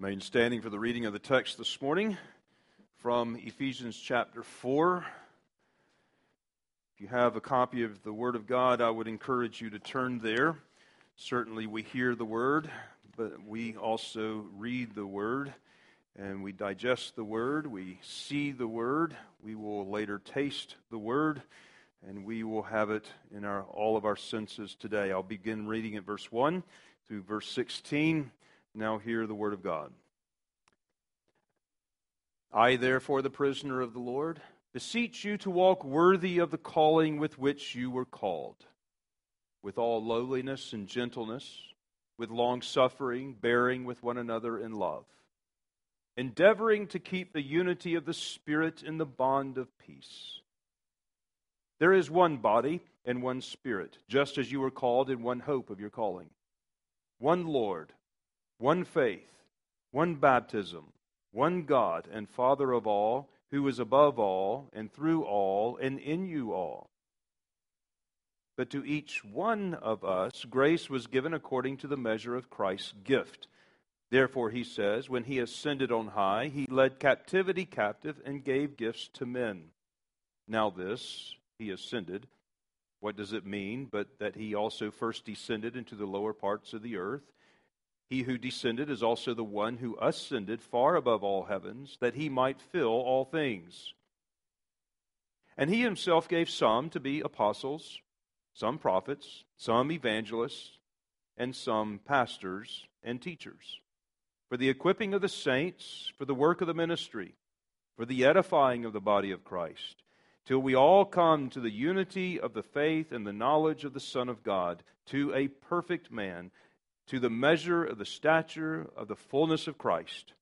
Remain standing for the reading of the text this morning from Ephesians chapter 4. If you have a copy of the Word of God, I would encourage you to turn there. Certainly, we hear the Word, but we also read the Word and we digest the Word. We see the Word. We will later taste the Word and we will have it in our, all of our senses today. I'll begin reading at verse 1 through verse 16. Now hear the word of God. I, therefore, the prisoner of the Lord, beseech you to walk worthy of the calling with which you were called, with all lowliness and gentleness, with long suffering, bearing with one another in love, endeavoring to keep the unity of the Spirit in the bond of peace. There is one body and one Spirit, just as you were called in one hope of your calling, one Lord one faith, one baptism, one God and Father of all, who is above all, and through all, and in you all. But to each one of us, grace was given according to the measure of Christ's gift. Therefore, he says, when he ascended on high, he led captivity captive and gave gifts to men. Now, this, he ascended, what does it mean? But that he also first descended into the lower parts of the earth. He who descended is also the one who ascended far above all heavens, that he might fill all things. And he himself gave some to be apostles, some prophets, some evangelists, and some pastors and teachers, for the equipping of the saints, for the work of the ministry, for the edifying of the body of Christ, till we all come to the unity of the faith and the knowledge of the Son of God, to a perfect man to the measure of the stature of the fullness of Christ,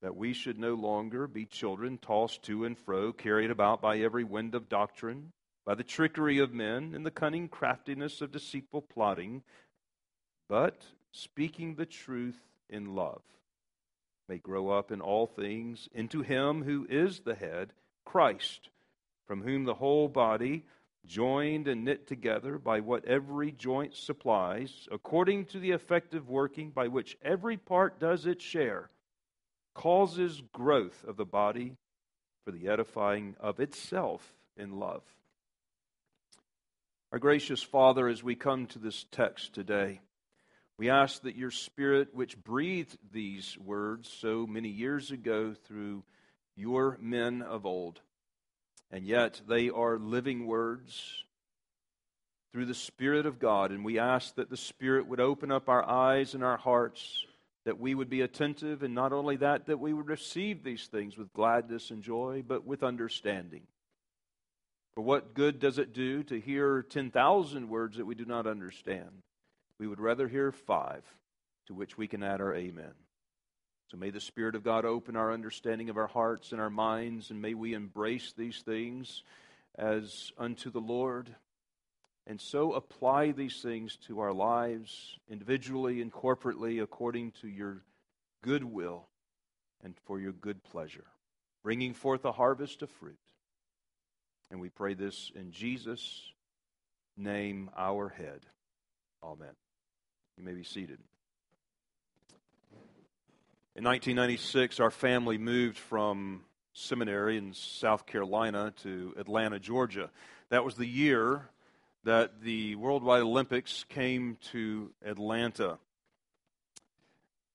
that we should no longer be children tossed to and fro, carried about by every wind of doctrine, by the trickery of men and the cunning craftiness of deceitful plotting, but speaking the truth in love, may grow up in all things into Him who is the head, Christ, from whom the whole body joined and knit together by what every joint supplies, according to the effective working by which every part does its share, causes growth of the body for the edifying of itself in love. Our gracious Father, as we come to this text today, we ask that your Spirit, which breathed these words so many years ago through your men of old, and yet they are living words through the Spirit of God. And we ask that the Spirit would open up our eyes and our hearts, that we would be attentive, and not only that, that we would receive these things with gladness and joy, but with understanding. For what good does it do to hear 10,000 words that we do not understand? We would rather hear five, to which we can add our amen. So may the Spirit of God open our understanding of our hearts and our minds, and may we embrace these things as unto the Lord, and so apply these things to our lives individually and corporately according to your good will and for your good pleasure, bringing forth a harvest of fruit. And we pray this in Jesus' name, our head. Amen. You may be seated. In 1996, our family moved from seminary in South Carolina to Atlanta, Georgia. That was the year that the Worldwide Olympics came to Atlanta.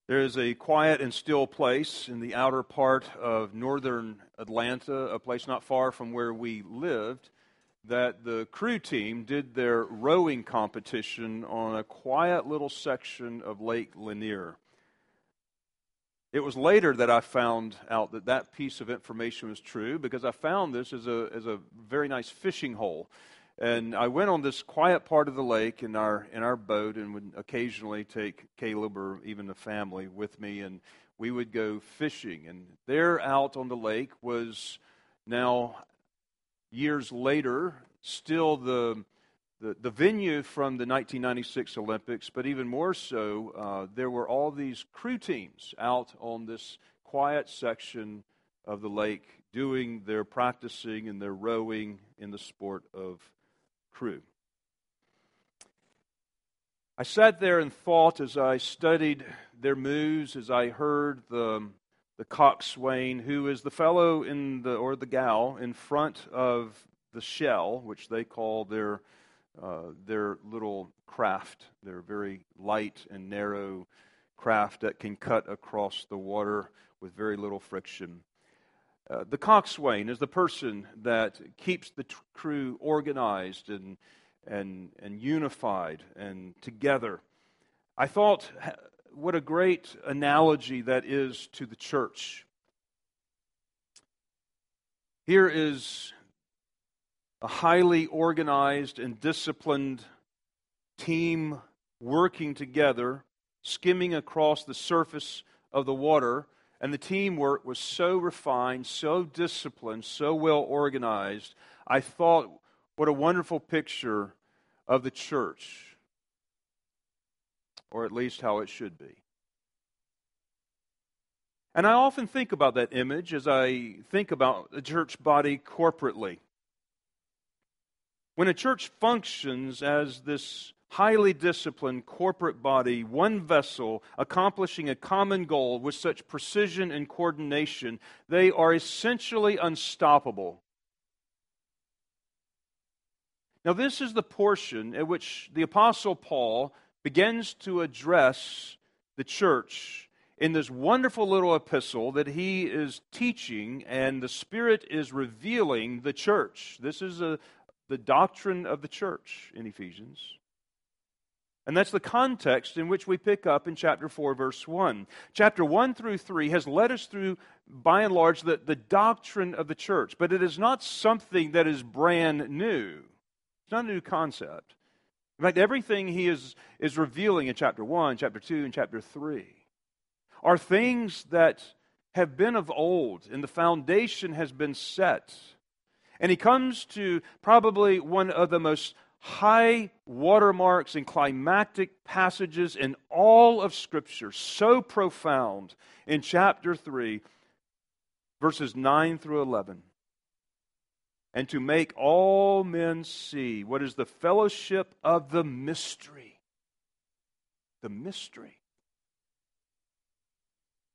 There is a quiet and still place in the outer part of northern Atlanta, a place not far from where we lived, that the crew team did their rowing competition on a quiet little section of Lake Lanier. It was later that I found out that that piece of information was true because I found this as a, as a very nice fishing hole. And I went on this quiet part of the lake in our, in our boat and would occasionally take Caleb or even the family with me, and we would go fishing. And there out on the lake was now, years later, still the the, the venue from the 1996 Olympics, but even more so, uh, there were all these crew teams out on this quiet section of the lake doing their practicing and their rowing in the sport of crew. I sat there and thought as I studied their moves as I heard the, the coxswain, who is the fellow in the, or the gal in front of the shell, which they call their, uh, their little craft, their very light and narrow craft that can cut across the water with very little friction. Uh, the coxswain is the person that keeps the t- crew organized and, and, and unified and together. I thought what a great analogy that is to the church. Here is a highly organized and disciplined team working together, skimming across the surface of the water and the teamwork was so refined, so disciplined, so well organized. I thought, what a wonderful picture of the church, or at least how it should be. And I often think about that image as I think about the church body corporately. When a church functions as this highly disciplined corporate body, one vessel, accomplishing a common goal with such precision and coordination, they are essentially unstoppable. Now, this is the portion at which the Apostle Paul begins to address the church in this wonderful little epistle that he is teaching, and the Spirit is revealing the church. This is a, the doctrine of the church in Ephesians. And that's the context in which we pick up in chapter 4, verse 1. Chapter 1 through 3 has led us through, by and large, the, the doctrine of the church, but it is not something that is brand new. It's not a new concept. In fact, everything he is, is revealing in chapter 1, chapter 2, and chapter 3 are things that have been of old, and the foundation has been set. And he comes to probably one of the most high watermarks and climactic passages in all of Scripture, so profound in chapter 3, verses 9 through 11. And to make all men see what is the fellowship of the mystery. The mystery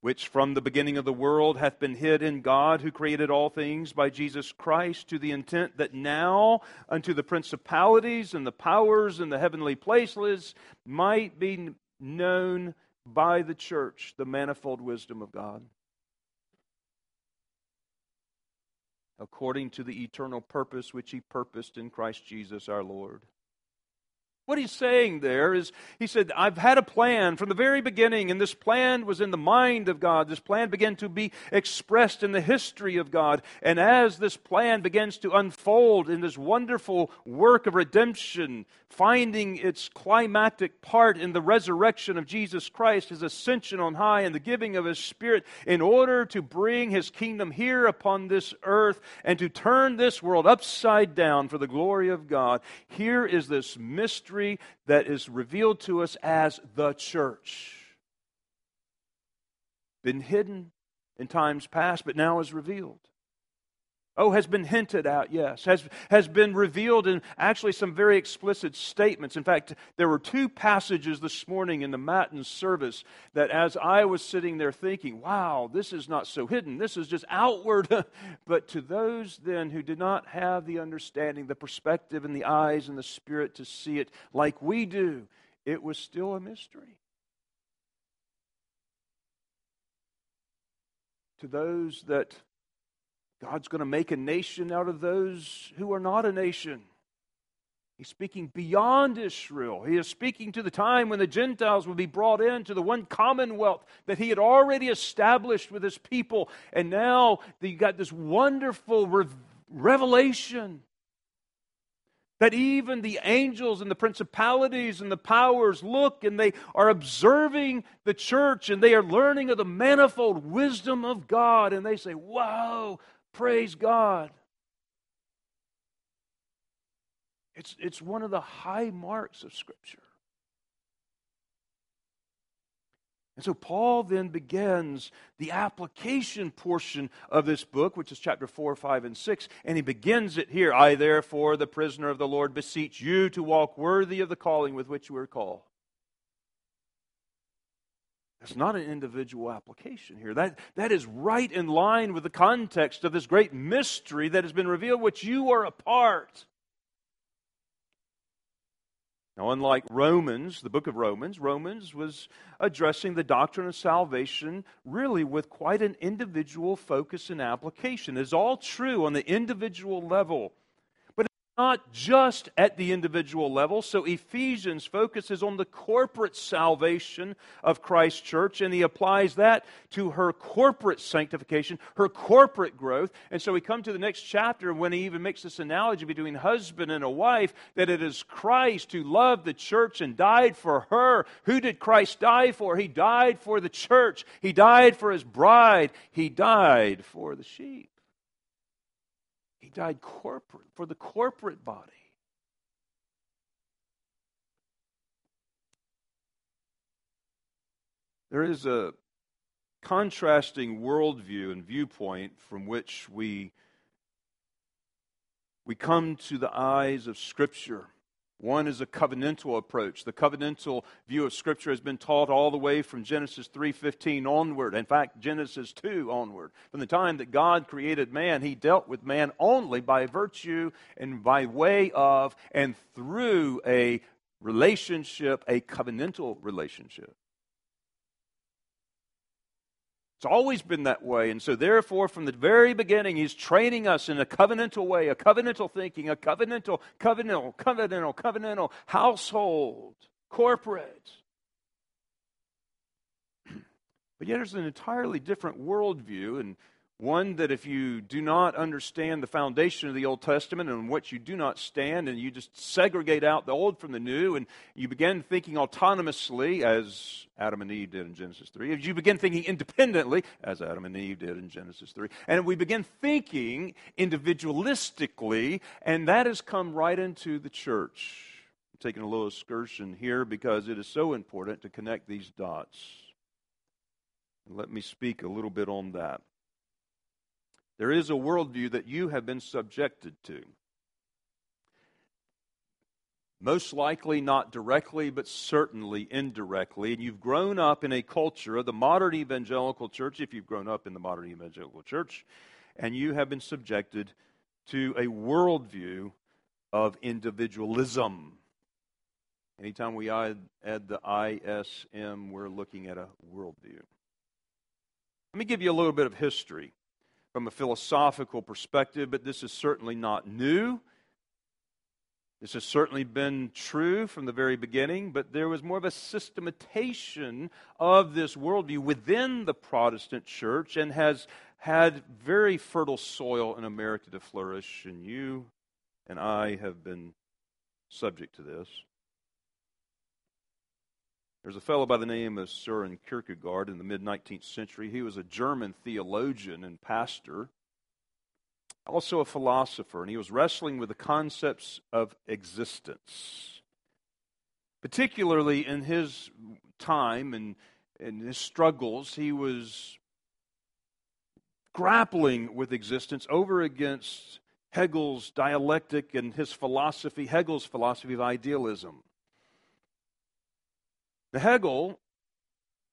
which from the beginning of the world hath been hid in God, who created all things by Jesus Christ, to the intent that now unto the principalities and the powers and the heavenly places might be known by the church the manifold wisdom of God. According to the eternal purpose which he purposed in Christ Jesus our Lord what he's saying there is, he said, I've had a plan from the very beginning, and this plan was in the mind of God. This plan began to be expressed in the history of God. And as this plan begins to unfold in this wonderful work of redemption, finding its climactic part in the resurrection of Jesus Christ, his ascension on high, and the giving of his Spirit, in order to bring his kingdom here upon this earth and to turn this world upside down for the glory of God, here is this mystery that is revealed to us as the church. Been hidden in times past, but now is revealed. Oh, has been hinted at, yes. Has, has been revealed in actually some very explicit statements. In fact, there were two passages this morning in the Matin service that as I was sitting there thinking, wow, this is not so hidden, this is just outward. but to those then who did not have the understanding, the perspective, and the eyes and the spirit to see it like we do, it was still a mystery. To those that God's going to make a nation out of those who are not a nation. He's speaking beyond Israel. He is speaking to the time when the Gentiles will be brought into the one commonwealth that he had already established with his people. And now you got this wonderful re- revelation that even the angels and the principalities and the powers look and they are observing the church and they are learning of the manifold wisdom of God. And they say, Wow, Praise God. It's, it's one of the high marks of Scripture. And so Paul then begins the application portion of this book, which is chapter 4, 5, and 6. And he begins it here I, therefore, the prisoner of the Lord, beseech you to walk worthy of the calling with which you are called. It's not an individual application here. That, that is right in line with the context of this great mystery that has been revealed, which you are a part. Now, unlike Romans, the book of Romans, Romans was addressing the doctrine of salvation really with quite an individual focus and application. It's all true on the individual level not just at the individual level. So Ephesians focuses on the corporate salvation of Christ's church, and he applies that to her corporate sanctification, her corporate growth. And so we come to the next chapter when he even makes this analogy between husband and a wife that it is Christ who loved the church and died for her. Who did Christ die for? He died for the church, he died for his bride, he died for the sheep. He died corporate for the corporate body. There is a contrasting worldview and viewpoint from which we, we come to the eyes of Scripture. One is a covenantal approach. The covenantal view of scripture has been taught all the way from Genesis 3:15 onward. In fact, Genesis 2 onward. From the time that God created man, he dealt with man only by virtue and by way of and through a relationship, a covenantal relationship. It's always been that way. And so, therefore, from the very beginning, he's training us in a covenantal way, a covenantal thinking, a covenantal, covenantal, covenantal, covenantal household, corporate. But yet, there's an entirely different worldview, and one that if you do not understand the foundation of the Old Testament and what you do not stand, and you just segregate out the old from the new, and you begin thinking autonomously, as Adam and Eve did in Genesis 3, if you begin thinking independently, as Adam and Eve did in Genesis 3, and we begin thinking individualistically, and that has come right into the church. I'm taking a little excursion here because it is so important to connect these dots. Let me speak a little bit on that. There is a worldview that you have been subjected to. Most likely not directly, but certainly indirectly. And you've grown up in a culture of the modern evangelical church, if you've grown up in the modern evangelical church, and you have been subjected to a worldview of individualism. Anytime we add, add the ISM, we're looking at a worldview. Let me give you a little bit of history from a philosophical perspective, but this is certainly not new. This has certainly been true from the very beginning, but there was more of a systematization of this worldview within the Protestant church and has had very fertile soil in America to flourish, and you and I have been subject to this. There's a fellow by the name of Søren Kierkegaard in the mid 19th century. He was a German theologian and pastor, also a philosopher, and he was wrestling with the concepts of existence. Particularly in his time and in his struggles, he was grappling with existence over against Hegel's dialectic and his philosophy, Hegel's philosophy of idealism. The Hegel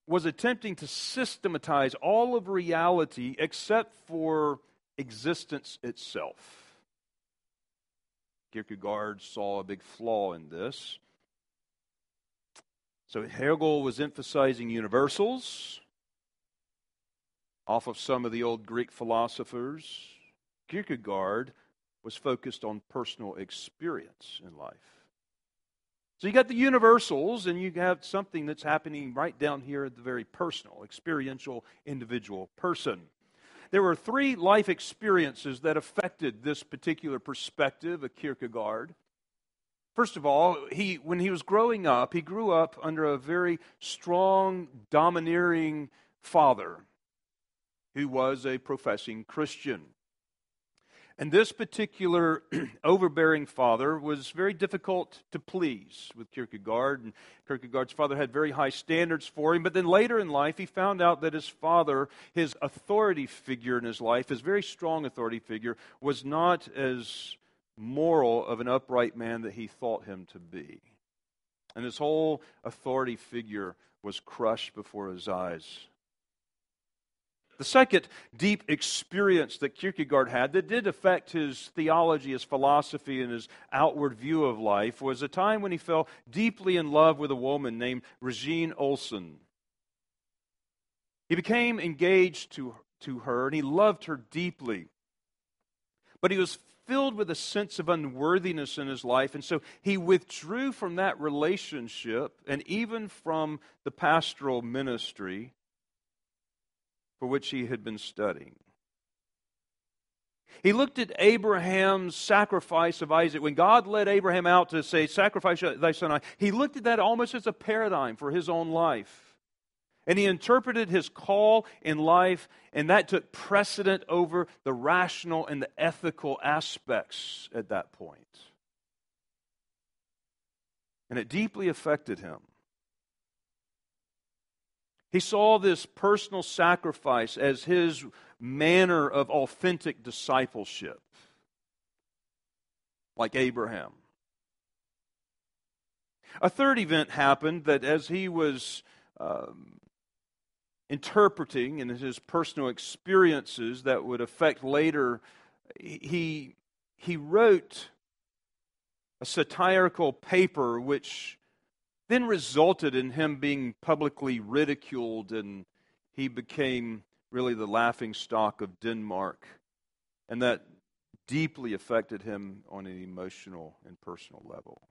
was attempting to systematize all of reality except for existence itself. Kierkegaard saw a big flaw in this. So Hegel was emphasizing universals off of some of the old Greek philosophers. Kierkegaard was focused on personal experience in life. So you got the universals, and you have something that's happening right down here at the very personal, experiential, individual person. There were three life experiences that affected this particular perspective of Kierkegaard. First of all, he, when he was growing up, he grew up under a very strong, domineering father who was a professing Christian. And this particular overbearing father was very difficult to please with Kierkegaard. And Kierkegaard's father had very high standards for him. But then later in life, he found out that his father, his authority figure in his life, his very strong authority figure, was not as moral of an upright man that he thought him to be. And his whole authority figure was crushed before his eyes. The second deep experience that Kierkegaard had that did affect his theology, his philosophy, and his outward view of life was a time when he fell deeply in love with a woman named Regine Olsen. He became engaged to, to her and he loved her deeply. But he was filled with a sense of unworthiness in his life, and so he withdrew from that relationship and even from the pastoral ministry for which he had been studying. He looked at Abraham's sacrifice of Isaac. When God led Abraham out to say, Sacrifice thy son, he looked at that almost as a paradigm for his own life. And he interpreted his call in life, and that took precedent over the rational and the ethical aspects at that point. And it deeply affected him. He saw this personal sacrifice as his manner of authentic discipleship, like Abraham. A third event happened that as he was um, interpreting in his personal experiences that would affect later, he, he wrote a satirical paper which then resulted in him being publicly ridiculed, and he became really the laughing stock of Denmark. And that deeply affected him on an emotional and personal level.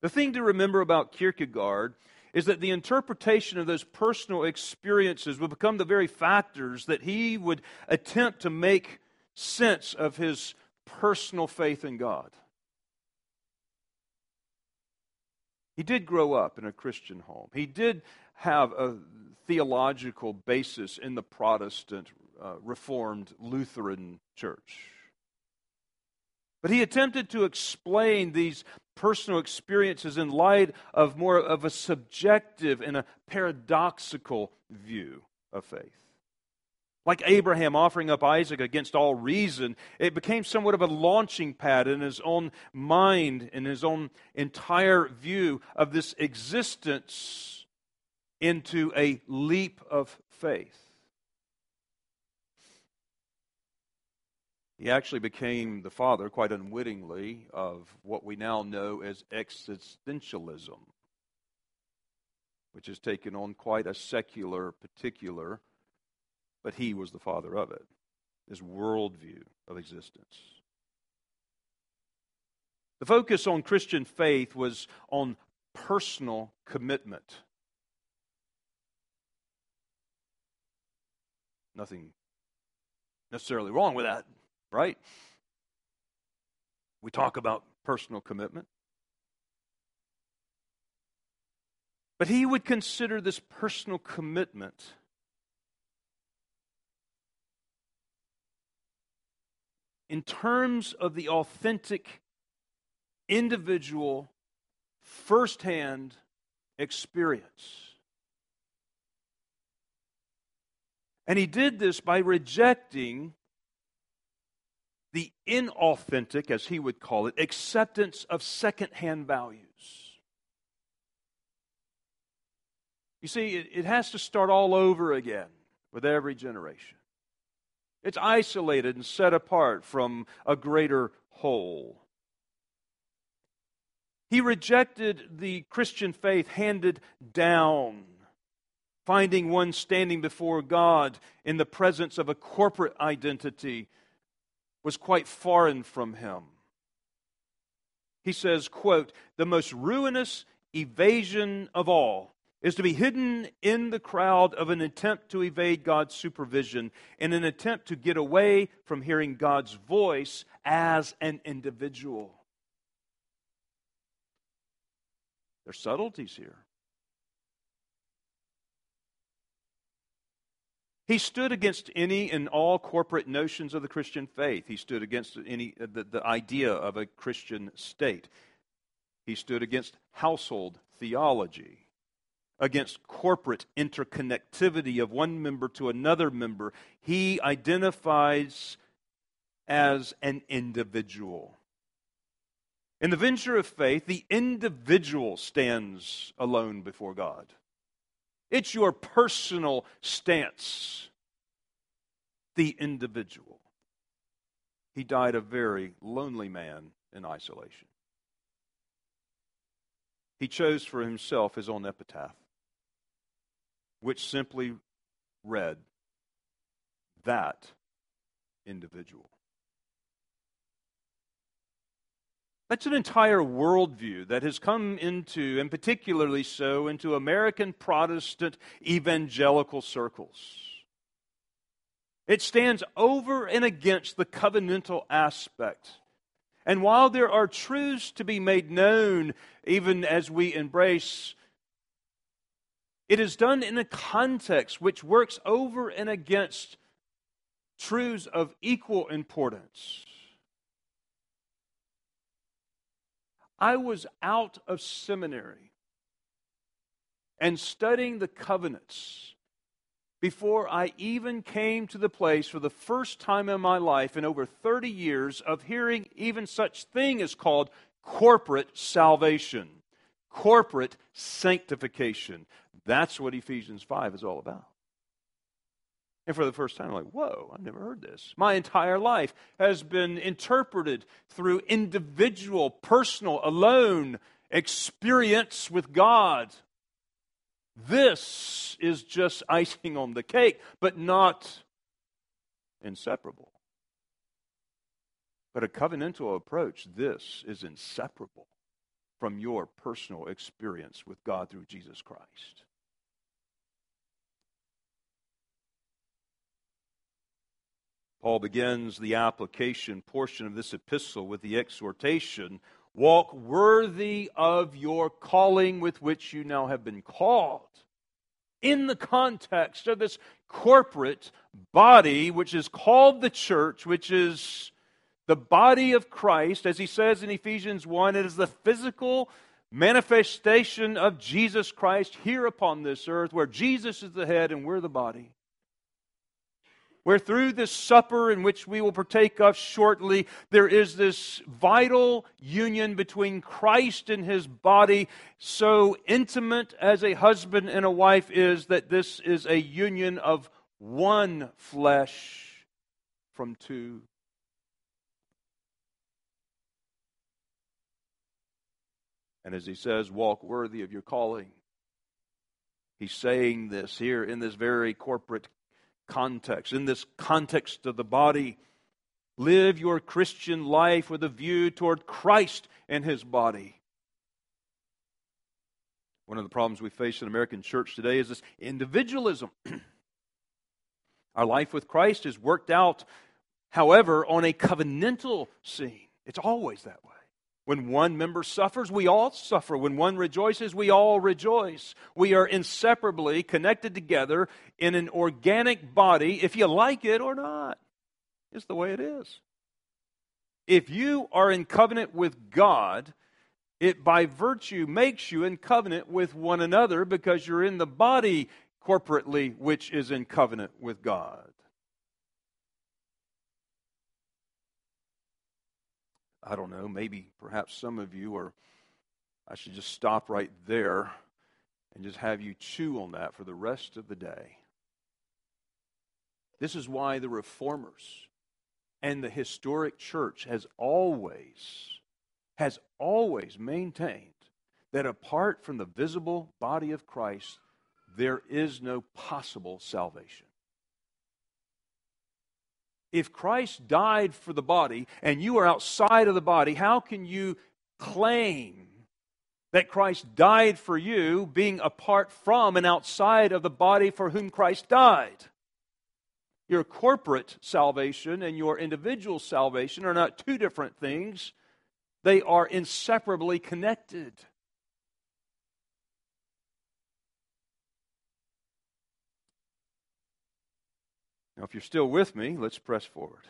The thing to remember about Kierkegaard is that the interpretation of those personal experiences would become the very factors that he would attempt to make sense of his personal faith in God. He did grow up in a Christian home. He did have a theological basis in the Protestant, uh, Reformed Lutheran Church. But he attempted to explain these personal experiences in light of more of a subjective and a paradoxical view of faith like Abraham offering up Isaac against all reason, it became somewhat of a launching pad in his own mind, in his own entire view of this existence into a leap of faith. He actually became the father, quite unwittingly, of what we now know as existentialism, which has taken on quite a secular, particular but he was the father of it, his worldview of existence. The focus on Christian faith was on personal commitment. Nothing necessarily wrong with that, right? We talk about personal commitment. But he would consider this personal commitment in terms of the authentic, individual, firsthand experience. And he did this by rejecting the inauthentic, as he would call it, acceptance of secondhand values. You see, it, it has to start all over again with every generation. It's isolated and set apart from a greater whole. He rejected the Christian faith handed down, finding one standing before God in the presence of a corporate identity was quite foreign from him. He says, quote, the most ruinous evasion of all is to be hidden in the crowd of an attempt to evade God's supervision, in an attempt to get away from hearing God's voice as an individual. There's subtleties here. He stood against any and all corporate notions of the Christian faith. He stood against any the, the idea of a Christian state. He stood against household theology against corporate interconnectivity of one member to another member. He identifies as an individual. In the venture of faith, the individual stands alone before God. It's your personal stance. The individual. He died a very lonely man in isolation. He chose for himself his own epitaph, which simply read, That individual. That's an entire worldview that has come into, and particularly so, into American Protestant evangelical circles. It stands over and against the covenantal aspect. And while there are truths to be made known, even as we embrace, it is done in a context which works over and against truths of equal importance. I was out of seminary and studying the covenants before I even came to the place for the first time in my life in over 30 years of hearing even such thing as called corporate salvation, corporate sanctification. That's what Ephesians 5 is all about. And for the first time, I'm like, whoa, I've never heard this. My entire life has been interpreted through individual, personal, alone experience with God. This is just icing on the cake, but not inseparable. But a covenantal approach, this is inseparable from your personal experience with God through Jesus Christ. Paul begins the application portion of this epistle with the exhortation walk worthy of your calling with which you now have been called. In the context of this corporate body, which is called the church, which is the body of Christ, as he says in Ephesians 1, it is the physical manifestation of Jesus Christ here upon this earth, where Jesus is the head and we're the body where through this supper in which we will partake of shortly, there is this vital union between Christ and his body, so intimate as a husband and a wife is, that this is a union of one flesh from two. And as he says, walk worthy of your calling. He's saying this here in this very corporate context, in this context of the body. Live your Christian life with a view toward Christ and his body. One of the problems we face in American church today is this individualism. Our life with Christ is worked out, however, on a covenantal scene. It's always that way. When one member suffers, we all suffer. When one rejoices, we all rejoice. We are inseparably connected together in an organic body, if you like it or not. It's the way it is. If you are in covenant with God, it by virtue makes you in covenant with one another because you're in the body corporately, which is in covenant with God. I don't know, maybe perhaps some of you are, I should just stop right there and just have you chew on that for the rest of the day. This is why the reformers and the historic church has always has always maintained that apart from the visible body of Christ there is no possible salvation if Christ died for the body and you are outside of the body, how can you claim that Christ died for you, being apart from and outside of the body for whom Christ died? Your corporate salvation and your individual salvation are not two different things, they are inseparably connected. Now, if you're still with me, let's press forward.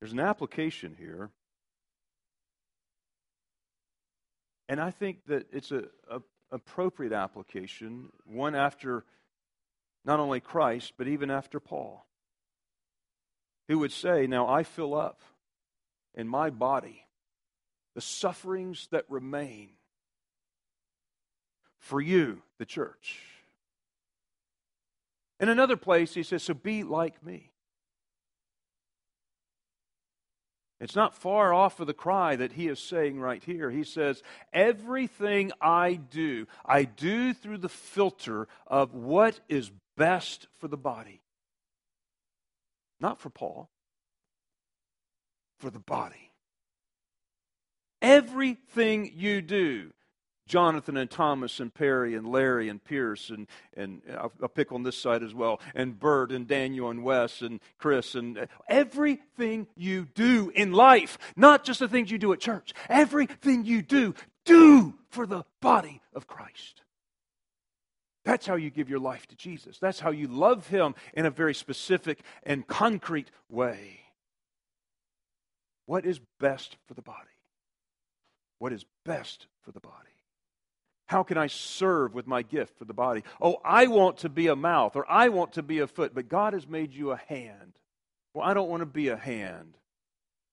There's an application here. And I think that it's a, a appropriate application, one after not only Christ, but even after Paul, who would say, Now I fill up in my body the sufferings that remain for you, the church. In another place, he says, So be like me. It's not far off of the cry that he is saying right here. He says, Everything I do, I do through the filter of what is best for the body. Not for Paul, for the body. Everything you do, Jonathan and Thomas and Perry and Larry and Pierce and, and I'll, I'll, pick on this side as well, and Bert and Daniel and Wes and Chris and uh, everything you do in life, not just the things you do at church, everything you do, do for the body of Christ. That's how you give your life to Jesus. That's how you love Him in a very specific and concrete way. What is best for the body? What is best for the body? How can I serve with my gift for the body? Oh, I want to be a mouth or I want to be a foot, but God has made you a hand. Well, I don't want to be a hand.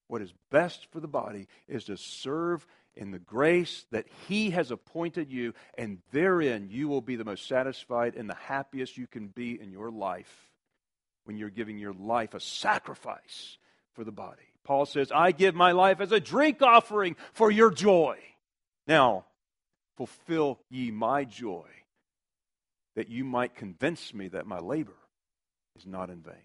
What is best for the body is to serve in the grace that He has appointed you, and therein you will be the most satisfied and the happiest you can be in your life when you're giving your life a sacrifice for the body. Paul says, I give my life as a drink offering for your joy. Now, fulfill ye my joy, that you might convince me that my labor is not in vain.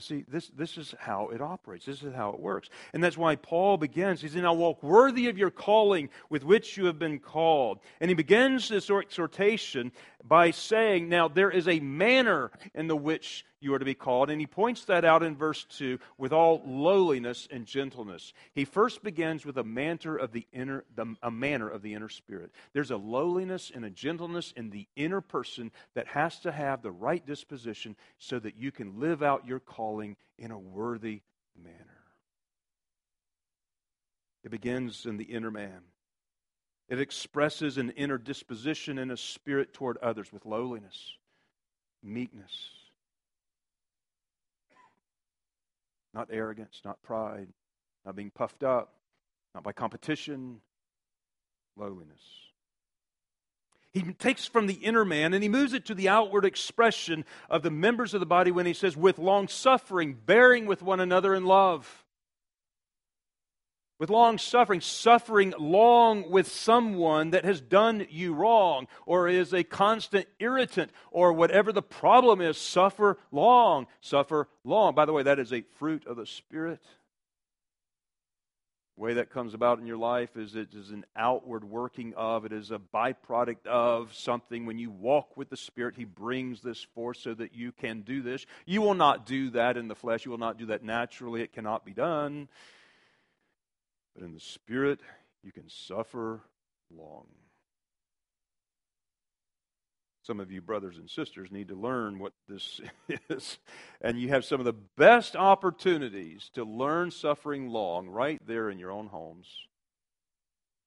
See, this, this is how it operates. This is how it works. And that's why Paul begins. He says, Now walk worthy of your calling with which you have been called. And he begins this exhortation by saying, Now there is a manner in the which you are to be called. And he points that out in verse 2 with all lowliness and gentleness. He first begins with a manner of the inner, the, a manner of the inner spirit. There's a lowliness and a gentleness in the inner person that has to have the right disposition so that you can live out your calling in a worthy manner. It begins in the inner man. It expresses an inner disposition and a spirit toward others with lowliness, meekness, not arrogance, not pride, not being puffed up, not by competition, lowliness. He takes from the inner man and he moves it to the outward expression of the members of the body when he says, with long suffering, bearing with one another in love with long suffering, suffering long with someone that has done you wrong or is a constant irritant or whatever the problem is, suffer long, suffer long. By the way, that is a fruit of the Spirit. The way that comes about in your life is it is an outward working of, it is a byproduct of something. When you walk with the Spirit, He brings this forth so that you can do this. You will not do that in the flesh, you will not do that naturally, it cannot be done. But in the Spirit, you can suffer long. Some of you brothers and sisters need to learn what this is. And you have some of the best opportunities to learn suffering long right there in your own homes.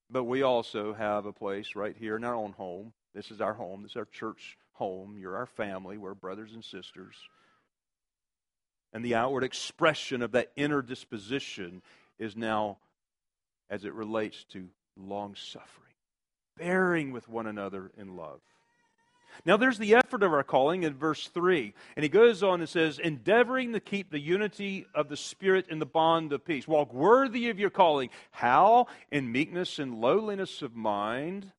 But we also have a place right here in our own home. This is our home. This is our church home. You're our family. We're brothers and sisters. And the outward expression of that inner disposition is now as it relates to long suffering, bearing with one another in love. Now, there's the effort of our calling in verse 3. And he goes on and says, endeavoring to keep the unity of the Spirit in the bond of peace. Walk worthy of your calling. How? In meekness and lowliness of mind,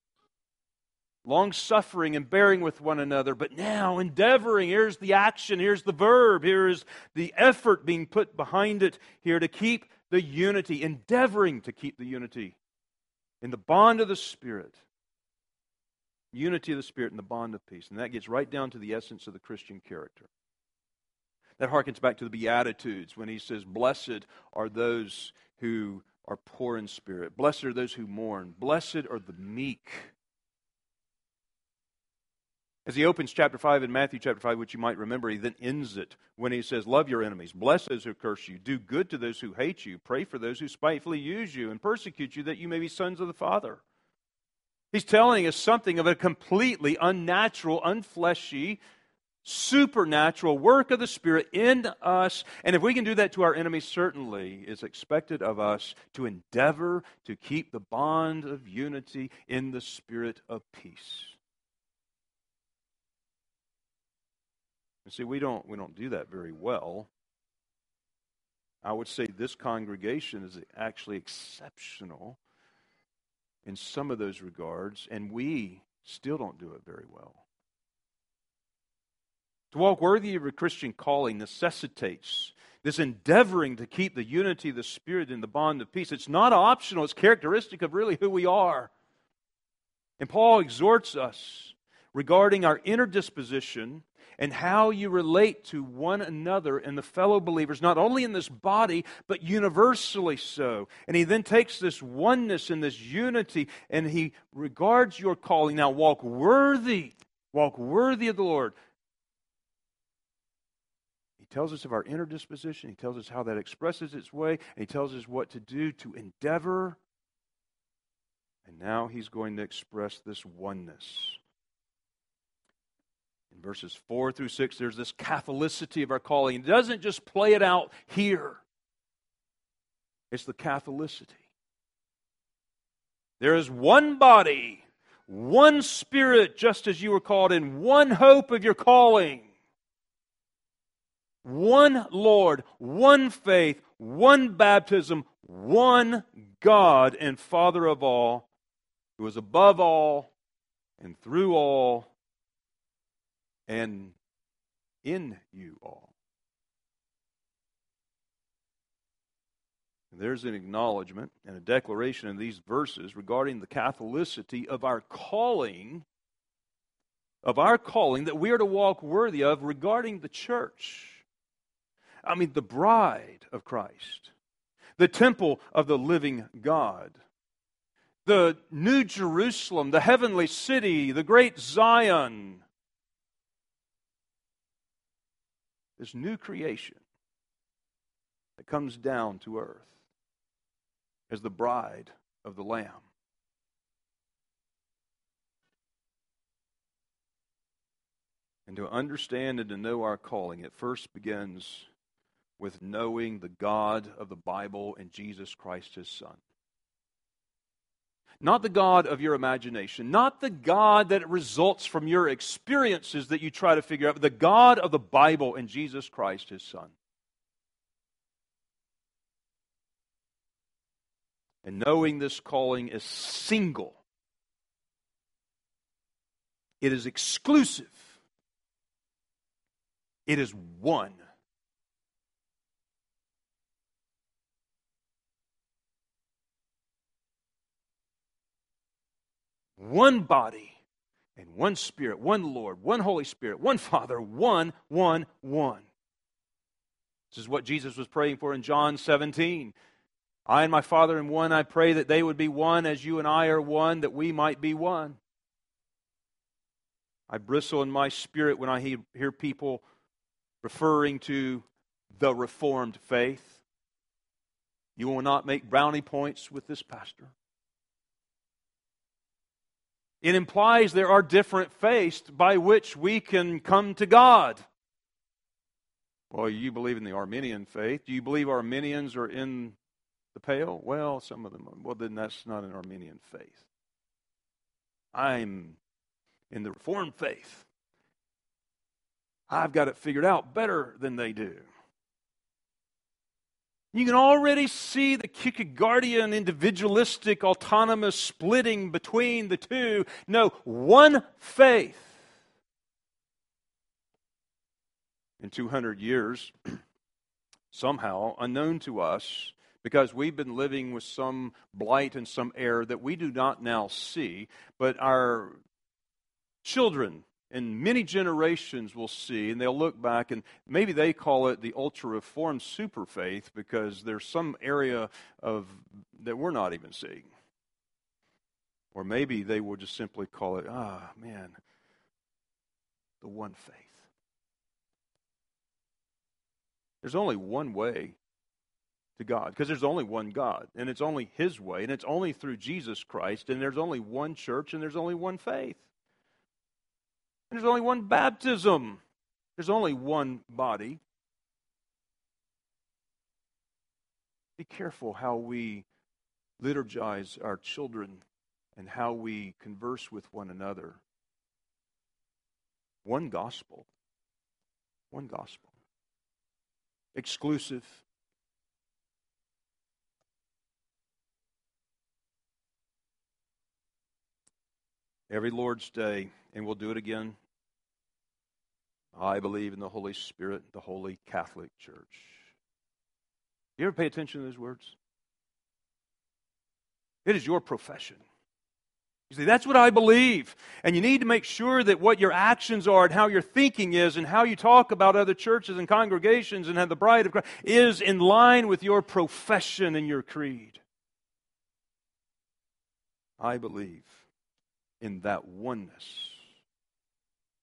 long suffering and bearing with one another. But now, endeavoring, here's the action, here's the verb, here is the effort being put behind it here to keep the unity, endeavoring to keep the unity in the bond of the Spirit. Unity of the Spirit and the bond of peace. And that gets right down to the essence of the Christian character. That harkens back to the Beatitudes when he says, Blessed are those who are poor in spirit. Blessed are those who mourn. Blessed are the meek. As he opens chapter 5 in Matthew chapter 5, which you might remember, he then ends it when he says, Love your enemies, bless those who curse you, do good to those who hate you, pray for those who spitefully use you and persecute you, that you may be sons of the Father. He's telling us something of a completely unnatural, unfleshy supernatural work of the Spirit in us. And if we can do that to our enemies, certainly is expected of us to endeavor to keep the bond of unity in the spirit of peace. And see, we don't, we don't do that very well. I would say this congregation is actually exceptional in some of those regards, and we still don't do it very well. To walk worthy of a Christian calling necessitates this endeavoring to keep the unity of the Spirit in the bond of peace. It's not optional, it's characteristic of really who we are. And Paul exhorts us regarding our inner disposition and how you relate to one another and the fellow believers, not only in this body, but universally so. And he then takes this oneness and this unity and he regards your calling. Now, walk worthy, walk worthy of the Lord, he tells us of our inner disposition. He tells us how that expresses its way. And he tells us what to do to endeavor. And now he's going to express this oneness. In verses 4 through 6, there's this Catholicity of our calling. He doesn't just play it out here, it's the Catholicity. There is one body, one spirit, just as you were called in, one hope of your calling one Lord, one faith, one baptism, one God and Father of all, who is above all and through all and in you all. There's an acknowledgement and a declaration in these verses regarding the Catholicity of our calling, of our calling that we are to walk worthy of regarding the church. I mean, the bride of Christ, the temple of the living God, the new Jerusalem, the heavenly city, the great Zion, this new creation that comes down to earth as the bride of the Lamb. And to understand and to know our calling, it first begins with knowing the God of the Bible and Jesus Christ, his Son. Not the God of your imagination, not the God that results from your experiences that you try to figure out, but the God of the Bible and Jesus Christ, his Son. And knowing this calling is single, it is exclusive, it is one. One body and one Spirit, one Lord, one Holy Spirit, one Father, one, one, one. This is what Jesus was praying for in John 17. I and my Father in one, I pray that they would be one as you and I are one, that we might be one. I bristle in my spirit when I hear people referring to the Reformed faith. You will not make brownie points with this pastor. It implies there are different faiths by which we can come to God. Well, you believe in the Arminian faith. Do you believe Arminians are in the pale? Well, some of them. Well, then that's not an Arminian faith. I'm in the Reformed faith. I've got it figured out better than they do. You can already see the Kierkegaardian individualistic autonomous splitting between the two. No, one faith. In 200 years, somehow unknown to us, because we've been living with some blight and some error that we do not now see, but our children and many generations will see, and they'll look back, and maybe they call it the ultra reformed super faith because there's some area of that we're not even seeing. Or maybe they will just simply call it, ah, man, the one faith. There's only one way to God because there's only one God, and it's only His way, and it's only through Jesus Christ, and there's only one church, and there's only one faith. And there's only one baptism. There's only one body. Be careful how we liturgize our children and how we converse with one another. One gospel. One gospel. Exclusive. Every Lord's Day, and we'll do it again. I believe in the Holy Spirit, the Holy Catholic Church. You ever pay attention to those words? It is your profession. You see, that's what I believe. And you need to make sure that what your actions are and how your thinking is and how you talk about other churches and congregations and how the bride of Christ is in line with your profession and your creed. I believe in that oneness.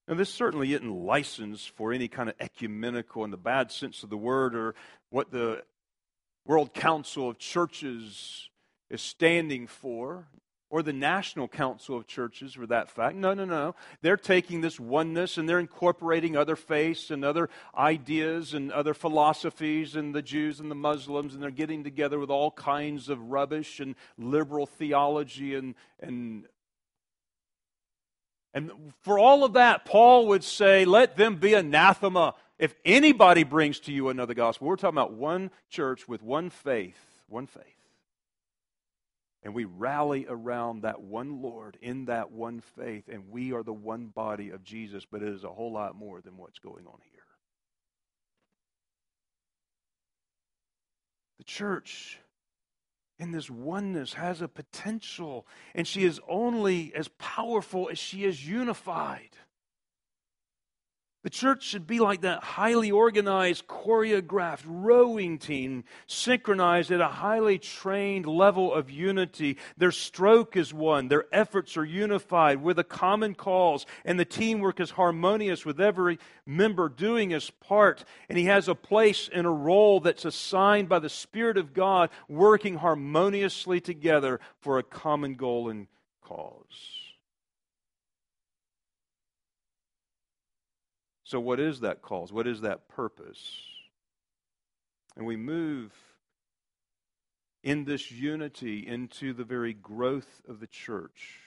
Now, this certainly isn't license for any kind of ecumenical in the bad sense of the word or what the World Council of Churches is standing for, or the National Council of Churches for that fact. No, no, no. They're taking this oneness and they're incorporating other faiths and other ideas and other philosophies and the Jews and the Muslims, and they're getting together with all kinds of rubbish and liberal theology and, and and for all of that, Paul would say, let them be anathema if anybody brings to you another gospel. We're talking about one church with one faith, one faith and we rally around that one Lord in that one faith, and we are the one body of Jesus, but it is a whole lot more than what's going on here. The church in this oneness has a potential, and she is only as powerful as she is unified. The church should be like that highly organized, choreographed rowing team, synchronized at a highly trained level of unity. Their stroke is one, their efforts are unified with a common cause, and the teamwork is harmonious with every member doing his part. And he has a place and a role that's assigned by the Spirit of God, working harmoniously together for a common goal and cause. So, what is that cause? What is that purpose? And we move in this unity into the very growth of the church.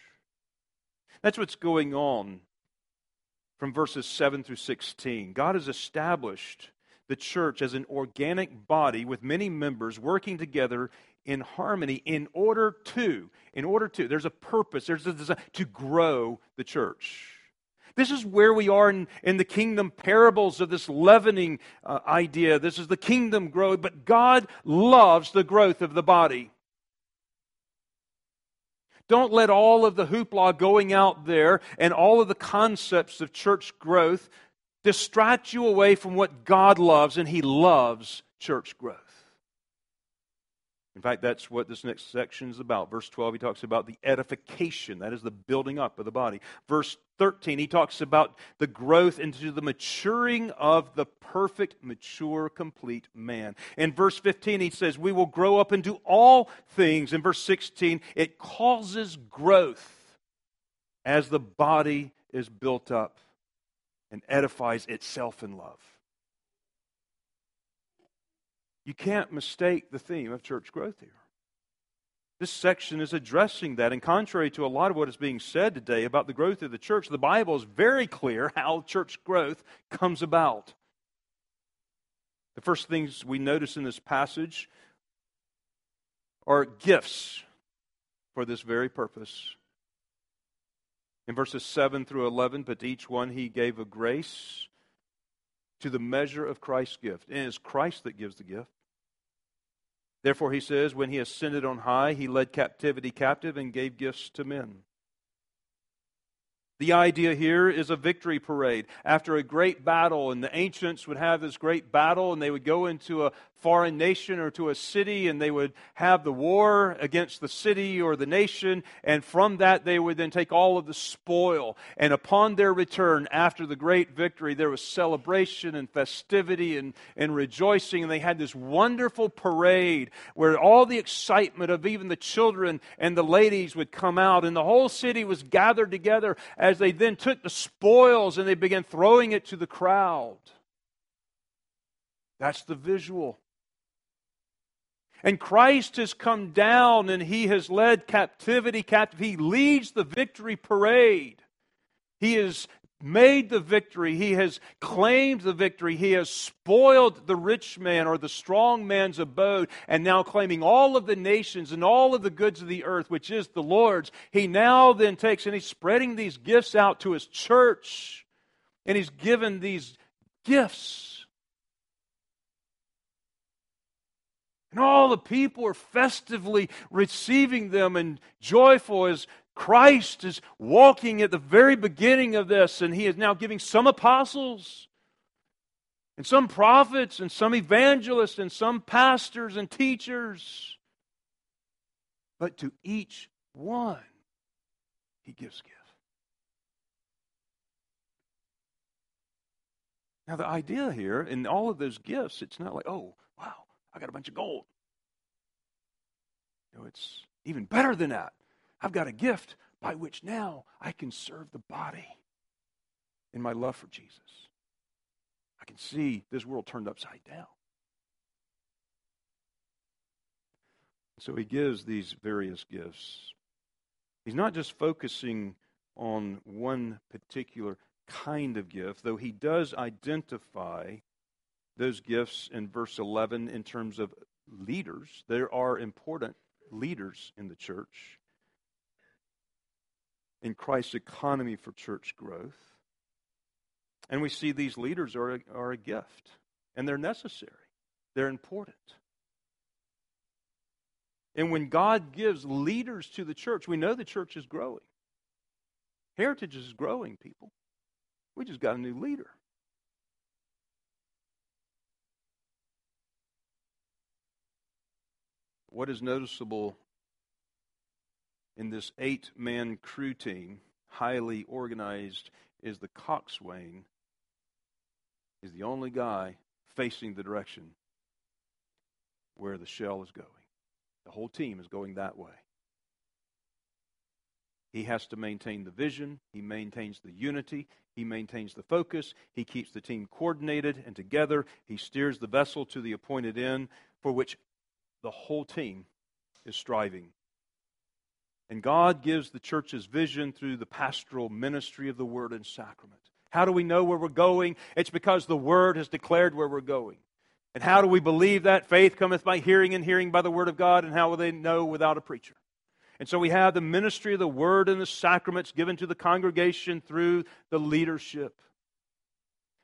That's what's going on from verses 7 through 16. God has established the church as an organic body with many members working together in harmony in order to, in order to, there's a purpose, there's a desire to grow the church. This is where we are in, in the kingdom parables of this leavening uh, idea. This is the kingdom growth, but God loves the growth of the body. Don't let all of the hoopla going out there and all of the concepts of church growth distract you away from what God loves, and He loves church growth. In fact, that's what this next section is about. Verse 12, he talks about the edification, that is the building up of the body. Verse 13, he talks about the growth into the maturing of the perfect, mature, complete man. In verse 15, he says, We will grow up and do all things. In verse 16, it causes growth as the body is built up and edifies itself in love. You can't mistake the theme of church growth here. This section is addressing that. And contrary to a lot of what is being said today about the growth of the church, the Bible is very clear how church growth comes about. The first things we notice in this passage are gifts for this very purpose. In verses 7 through 11, but to each one he gave a grace to the measure of Christ's gift. And it's Christ that gives the gift. Therefore, he says, when he ascended on high, he led captivity captive and gave gifts to men. The idea here is a victory parade. After a great battle, and the ancients would have this great battle, and they would go into a foreign nation or to a city, and they would have the war against the city or the nation, and from that they would then take all of the spoil. And upon their return, after the great victory, there was celebration and festivity and, and rejoicing, and they had this wonderful parade where all the excitement of even the children and the ladies would come out, and the whole city was gathered together as they then took the spoils and they began throwing it to the crowd. That's the visual. And Christ has come down and he has led captivity captive. He leads the victory parade. He has made the victory. He has claimed the victory. He has spoiled the rich man or the strong man's abode, and now claiming all of the nations and all of the goods of the earth, which is the Lord's. He now then takes and he's spreading these gifts out to his church, and he's given these gifts And all the people are festively receiving them and joyful as Christ is walking at the very beginning of this, and he is now giving some apostles, and some prophets, and some evangelists, and some pastors and teachers. But to each one, he gives gifts. Now, the idea here in all of those gifts, it's not like, oh, I got a bunch of gold. Know, it's even better than that. I've got a gift by which now I can serve the body in my love for Jesus. I can see this world turned upside down. So he gives these various gifts. He's not just focusing on one particular kind of gift, though he does identify those gifts in verse 11 in terms of leaders. There are important leaders in the church in Christ's economy for church growth. And we see these leaders are are a gift, and they're necessary, they're important. And when God gives leaders to the church, we know the church is growing. Heritage is growing, people. We just got a new leader. What is noticeable in this eight man crew team, highly organized, is the coxswain is the only guy facing the direction where the shell is going. The whole team is going that way. He has to maintain the vision, he maintains the unity, he maintains the focus, he keeps the team coordinated and together, he steers the vessel to the appointed end for which the whole team is striving. And God gives the church's vision through the pastoral ministry of the Word and Sacrament. How do we know where we're going? It's because the Word has declared where we're going. And how do we believe that? Faith cometh by hearing, and hearing by the Word of God. And how will they know without a preacher? And so we have the ministry of the Word and the sacraments given to the congregation through the leadership.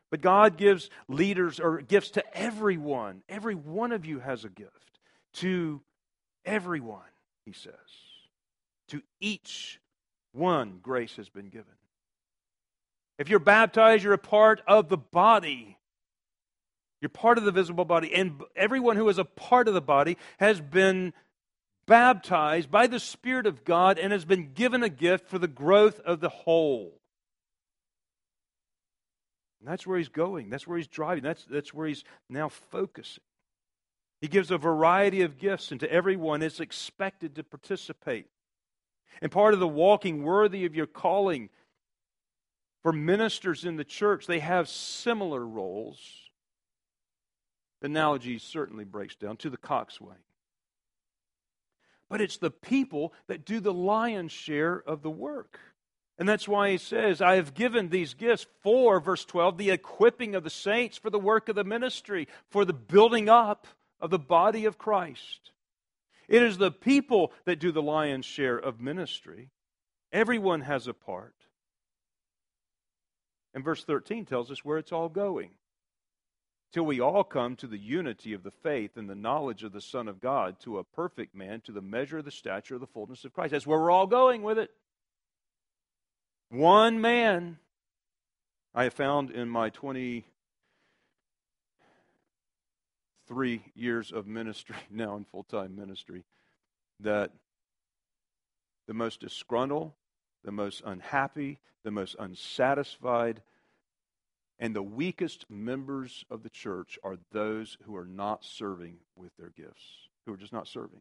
But God gives leaders or gifts to everyone. Every one of you has a gift to everyone, he says. To each one, grace has been given. If you're baptized, you're a part of the body. You're part of the visible body. And everyone who is a part of the body has been baptized by the Spirit of God and has been given a gift for the growth of the whole. And that's where he's going. That's where he's driving. That's, that's where he's now focusing. He gives a variety of gifts, and to everyone is expected to participate. And part of the walking worthy of your calling for ministers in the church, they have similar roles. The analogy certainly breaks down to the coxswain. But it's the people that do the lion's share of the work. And that's why he says, I have given these gifts for, verse 12, the equipping of the saints for the work of the ministry, for the building up of the body of Christ. It is the people that do the lion's share of ministry. Everyone has a part. And verse 13 tells us where it's all going. Till we all come to the unity of the faith and the knowledge of the Son of God, to a perfect man, to the measure of the stature of the fullness of Christ. That's where we're all going with it. One man. I have found in my 20 three years of ministry now in full time ministry that the most disgruntled, the most unhappy, the most unsatisfied, and the weakest members of the church are those who are not serving with their gifts, who are just not serving.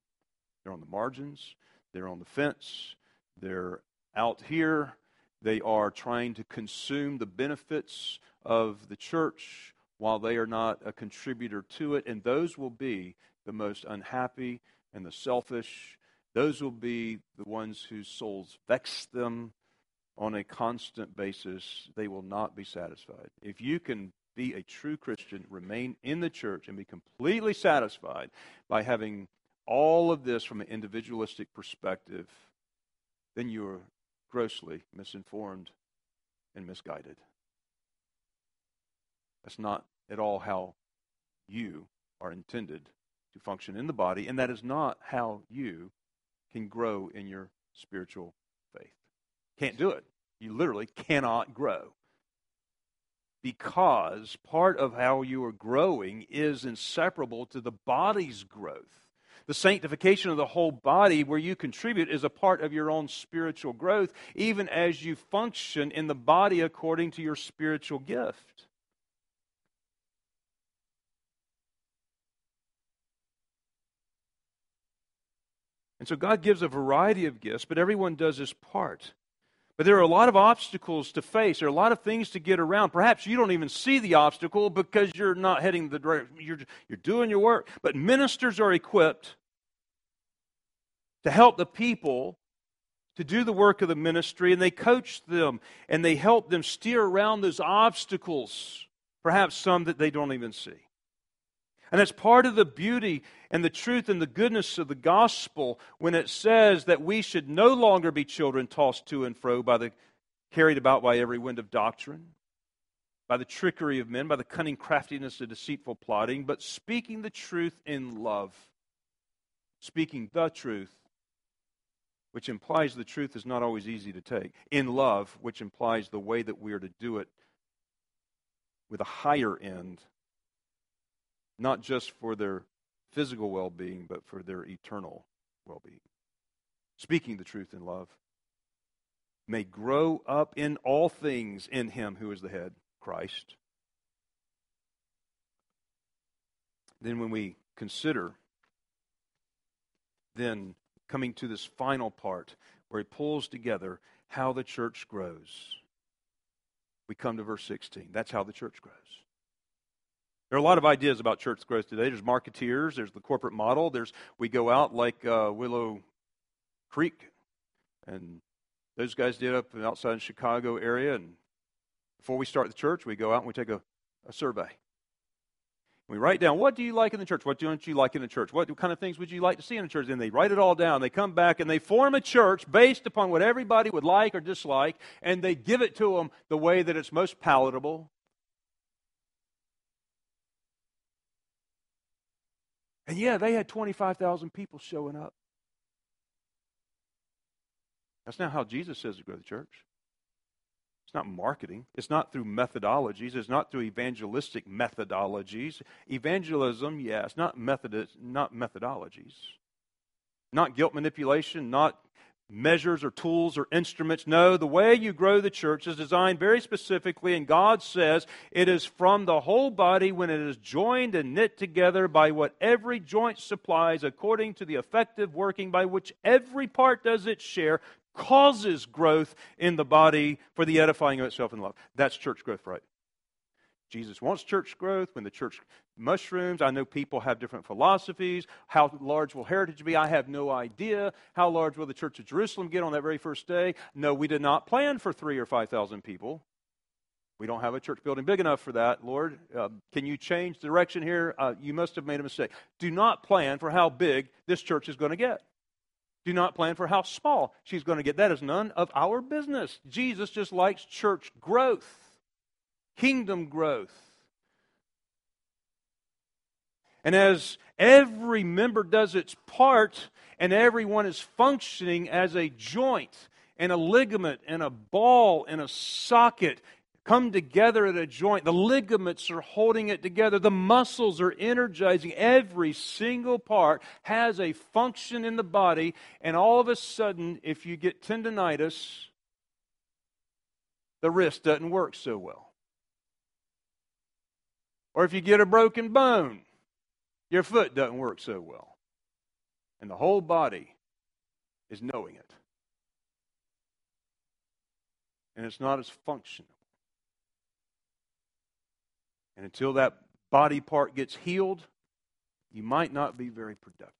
They're on the margins, they're on the fence, they're out here, they are trying to consume the benefits of the church while they are not a contributor to it, and those will be the most unhappy and the selfish. Those will be the ones whose souls vex them on a constant basis. They will not be satisfied. If you can be a true Christian, remain in the church, and be completely satisfied by having all of this from an individualistic perspective, then you are grossly misinformed and misguided. That's not at all how you are intended to function in the body, and that is not how you can grow in your spiritual faith. Can't do it. You literally cannot grow. Because part of how you are growing is inseparable to the body's growth. The sanctification of the whole body, where you contribute, is a part of your own spiritual growth, even as you function in the body according to your spiritual gift. And so God gives a variety of gifts, but everyone does his part. But there are a lot of obstacles to face. There are a lot of things to get around. Perhaps you don't even see the obstacle because you're not heading the direction. You're, you're doing your work. But ministers are equipped to help the people to do the work of the ministry, and they coach them and they help them steer around those obstacles, perhaps some that they don't even see. And that's part of the beauty and the truth and the goodness of the gospel when it says that we should no longer be children tossed to and fro by the carried about by every wind of doctrine, by the trickery of men, by the cunning craftiness of deceitful plotting, but speaking the truth in love. Speaking the truth, which implies the truth is not always easy to take. In love, which implies the way that we are to do it with a higher end not just for their physical well being, but for their eternal well being. Speaking the truth in love may grow up in all things in Him who is the head, Christ. Then, when we consider, then coming to this final part where he pulls together how the church grows, we come to verse 16. That's how the church grows. There are a lot of ideas about church growth today. There's marketeers, there's the corporate model, there's we go out like uh, Willow Creek, and those guys did up outside the Chicago area. And before we start the church, we go out and we take a, a survey. We write down what do you like in the church? What don't you like in the church? What kind of things would you like to see in the church? And they write it all down. They come back and they form a church based upon what everybody would like or dislike, and they give it to them the way that it's most palatable And yeah, they had 25,000 people showing up. That's not how Jesus says to to the church. It's not marketing. It's not through methodologies. It's not through evangelistic methodologies. Evangelism, yes, not method, not methodologies. Not guilt manipulation, not measures or tools or instruments. No, the way you grow the church is designed very specifically, and God says it is from the whole body when it is joined and knit together by what every joint supplies, according to the effective working by which every part does its share, causes growth in the body for the edifying of itself in love. That's church growth, right? Jesus wants church growth. When the church mushrooms, I know people have different philosophies. How large will heritage be? I have no idea. How large will the church of Jerusalem get on that very first day? No, we did not plan for three or 5,000 people. We don't have a church building big enough for that, Lord. Uh, can you change direction here? Uh, you must have made a mistake. Do not plan for how big this church is going to get. Do not plan for how small she's going to get. That is none of our business. Jesus just likes church growth kingdom growth. And as every member does its part and everyone is functioning as a joint and a ligament and a ball and a socket, come together at a joint. The ligaments are holding it together. The muscles are energizing. Every single part has a function in the body. And all of a sudden, if you get tendonitis, the wrist doesn't work so well. Or if you get a broken bone, your foot doesn't work so well. And the whole body is knowing it. And it's not as functional. And until that body part gets healed, you might not be very productive.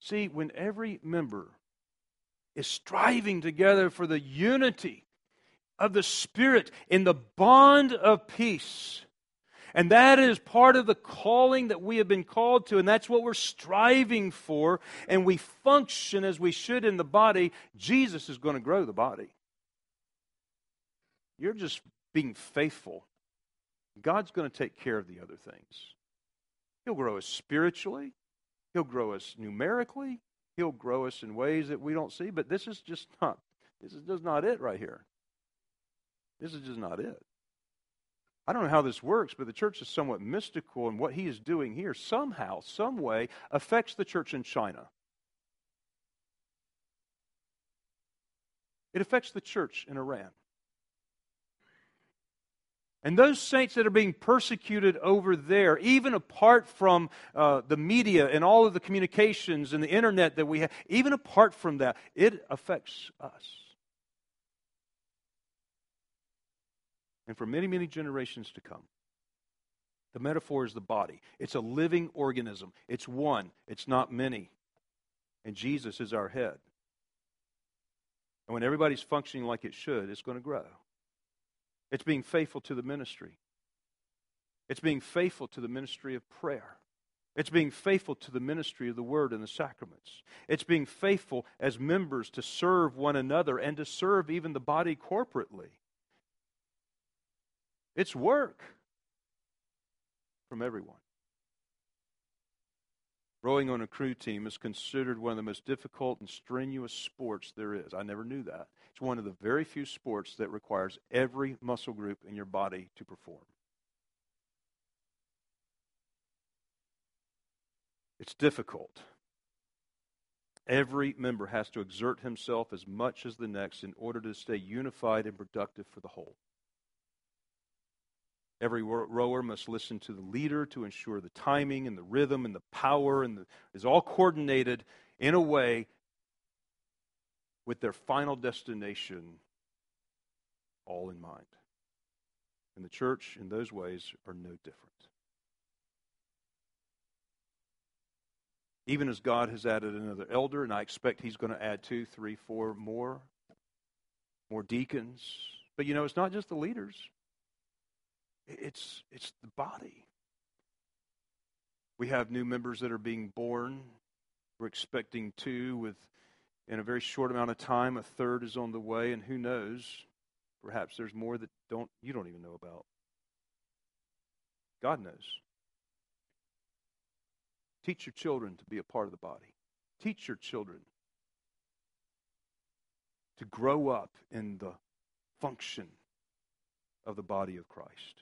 See, when every member is striving together for the unity of the Spirit in the bond of peace, and that is part of the calling that we have been called to, and that's what we're striving for. And we function as we should in the body. Jesus is going to grow the body. You're just being faithful. God's going to take care of the other things. He'll grow us spiritually, He'll grow us numerically, He'll grow us in ways that we don't see, but this is just not this is just not it right here. This is just not it. I don't know how this works, but the church is somewhat mystical, and what he is doing here somehow, some way, affects the church in China. It affects the church in Iran. And those saints that are being persecuted over there, even apart from uh, the media and all of the communications and the internet that we have, even apart from that, it affects us. And for many, many generations to come. The metaphor is the body. It's a living organism. It's one, it's not many. And Jesus is our head. And when everybody's functioning like it should, it's going to grow. It's being faithful to the ministry. It's being faithful to the ministry of prayer. It's being faithful to the ministry of the word and the sacraments. It's being faithful as members to serve one another and to serve even the body corporately. It's work from everyone. Rowing on a crew team is considered one of the most difficult and strenuous sports there is. I never knew that. It's one of the very few sports that requires every muscle group in your body to perform. It's difficult. Every member has to exert himself as much as the next in order to stay unified and productive for the whole. Every rower must listen to the leader to ensure the timing and the rhythm and the power and the, is all coordinated in a way with their final destination all in mind. And the church, in those ways, are no different. Even as God has added another elder, and I expect He's going to add two, three, four more, more deacons. But you know, it's not just the leaders. It's, it's the body. We have new members that are being born. We're expecting two with in a very short amount of time. A third is on the way, and who knows? Perhaps there's more that don't you don't even know about. God knows. Teach your children to be a part of the body. Teach your children to grow up in the function of the body of Christ.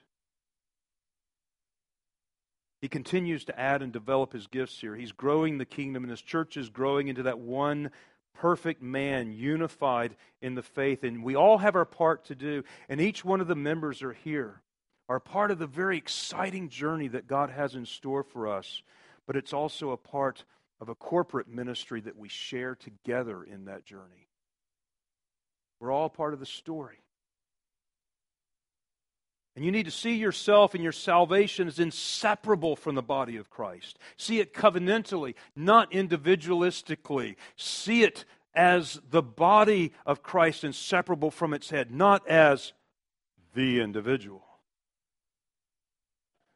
He continues to add and develop his gifts here. He's growing the kingdom, and his church is growing into that one perfect man, unified in the faith. And we all have our part to do, and each one of the members are here, are part of the very exciting journey that God has in store for us. But it's also a part of a corporate ministry that we share together in that journey. We're all part of the story. And you need to see yourself and your salvation as inseparable from the body of Christ. See it covenantally, not individualistically. See it as the body of Christ inseparable from its head, not as the individual.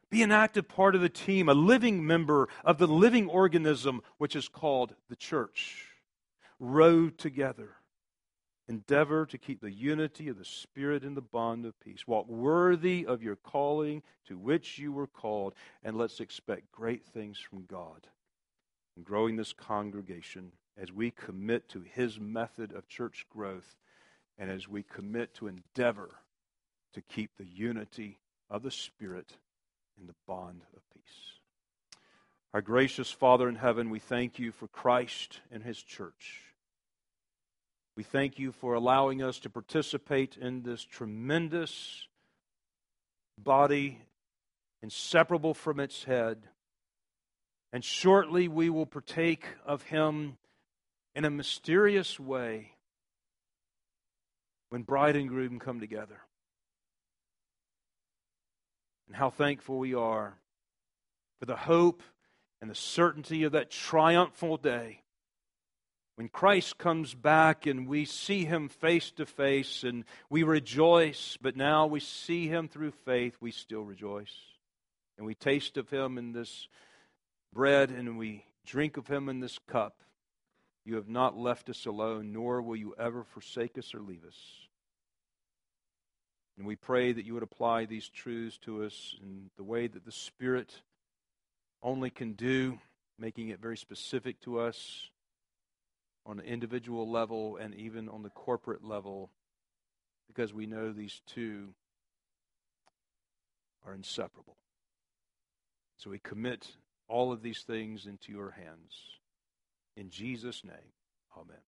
Be an active part of the team, a living member of the living organism which is called the church. Row together. Endeavor to keep the unity of the Spirit in the bond of peace. Walk worthy of your calling to which you were called, and let's expect great things from God in growing this congregation as we commit to His method of church growth and as we commit to endeavor to keep the unity of the Spirit in the bond of peace. Our gracious Father in heaven, we thank you for Christ and his church. We thank you for allowing us to participate in this tremendous body, inseparable from its head. And shortly we will partake of him in a mysterious way when bride and groom come together. And how thankful we are for the hope and the certainty of that triumphal day when Christ comes back and we see him face to face and we rejoice, but now we see him through faith, we still rejoice. And we taste of him in this bread and we drink of him in this cup. You have not left us alone, nor will you ever forsake us or leave us. And we pray that you would apply these truths to us in the way that the Spirit only can do, making it very specific to us on an individual level and even on the corporate level, because we know these two are inseparable. So we commit all of these things into your hands. In Jesus' name, amen.